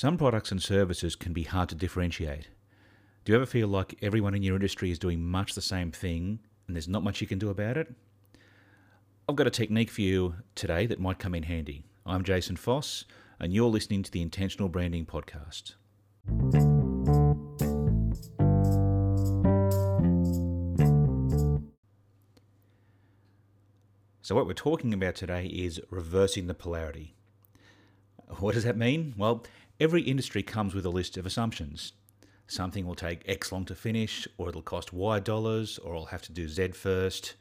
Some products and services can be hard to differentiate. Do you ever feel like everyone in your industry is doing much the same thing and there's not much you can do about it? I've got a technique for you today that might come in handy. I'm Jason Foss, and you're listening to the Intentional Branding Podcast. So, what we're talking about today is reversing the polarity. What does that mean? Well, every industry comes with a list of assumptions. Something will take X long to finish, or it'll cost Y dollars, or I'll have to do Z first,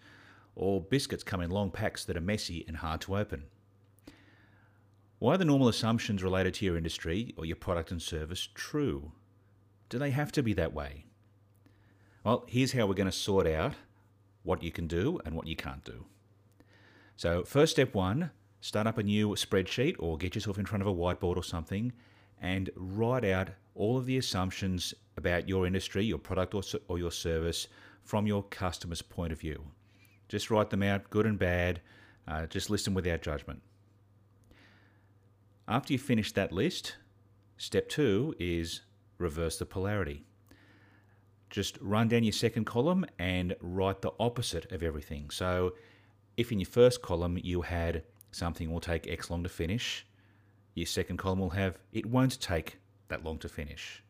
or biscuits come in long packs that are messy and hard to open. Why are the normal assumptions related to your industry or your product and service true? Do they have to be that way? Well, here's how we're going to sort out what you can do and what you can't do. So, first step one start up a new spreadsheet or get yourself in front of a whiteboard or something and write out all of the assumptions about your industry, your product, or, or your service from your customer's point of view. Just write them out, good and bad. Uh, just listen without judgment. After you finish that list, step two is reverse the polarity. Just run down your second column and write the opposite of everything. So if in your first column you had something will take X long to finish, your second column will have it won't take that long to finish.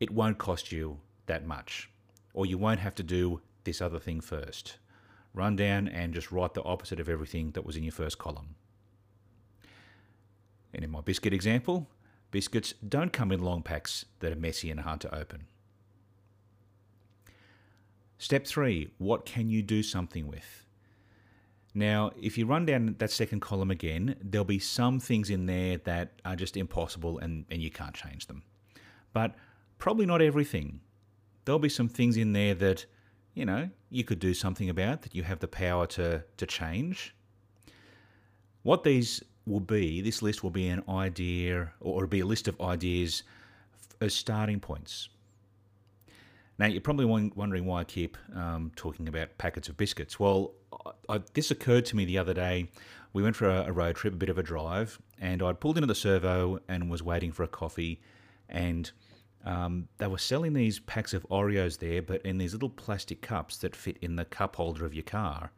It won't cost you that much. Or you won't have to do this other thing first. Run down and just write the opposite of everything that was in your first column. And in my biscuit example, biscuits don't come in long packs that are messy and hard to open. Step three, what can you do something with? Now, if you run down that second column again, there'll be some things in there that are just impossible and, and you can't change them. But probably not everything. There'll be some things in there that, you know, you could do something about, that you have the power to, to change. What these will be, this list will be an idea, or it'll be a list of ideas as starting points. Now, you're probably wondering why I keep um, talking about packets of biscuits. Well, I, this occurred to me the other day. We went for a, a road trip, a bit of a drive, and I'd pulled into the servo and was waiting for a coffee, and um, they were selling these packs of Oreos there, but in these little plastic cups that fit in the cup holder of your car.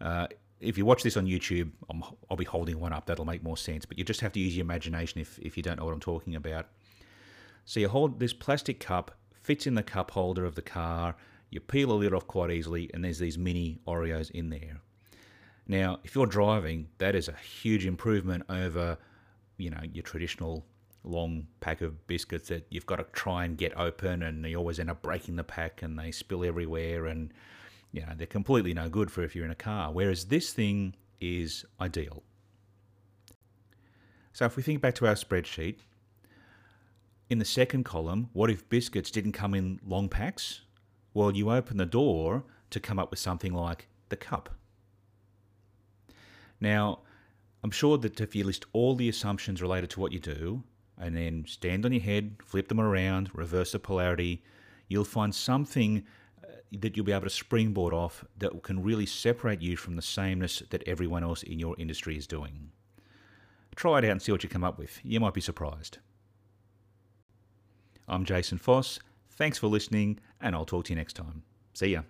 Uh, if you watch this on YouTube, i will be holding one up. That'll make more sense. But you just have to use your imagination if, if you don't know what I'm talking about. So you hold this plastic cup fits in the cup holder of the car. You peel the lid off quite easily, and there's these mini Oreos in there. Now, if you're driving, that is a huge improvement over, you know, your traditional long pack of biscuits that you've got to try and get open, and you always end up breaking the pack, and they spill everywhere, and you know they're completely no good for if you're in a car. Whereas this thing is ideal. So if we think back to our spreadsheet, in the second column, what if biscuits didn't come in long packs? Well, you open the door to come up with something like the cup. Now, I'm sure that if you list all the assumptions related to what you do, and then stand on your head, flip them around, reverse the polarity, you'll find something uh, that you'll be able to springboard off that can really separate you from the sameness that everyone else in your industry is doing. Try it out and see what you come up with. You might be surprised. I'm Jason Foss. Thanks for listening, and I'll talk to you next time. See ya.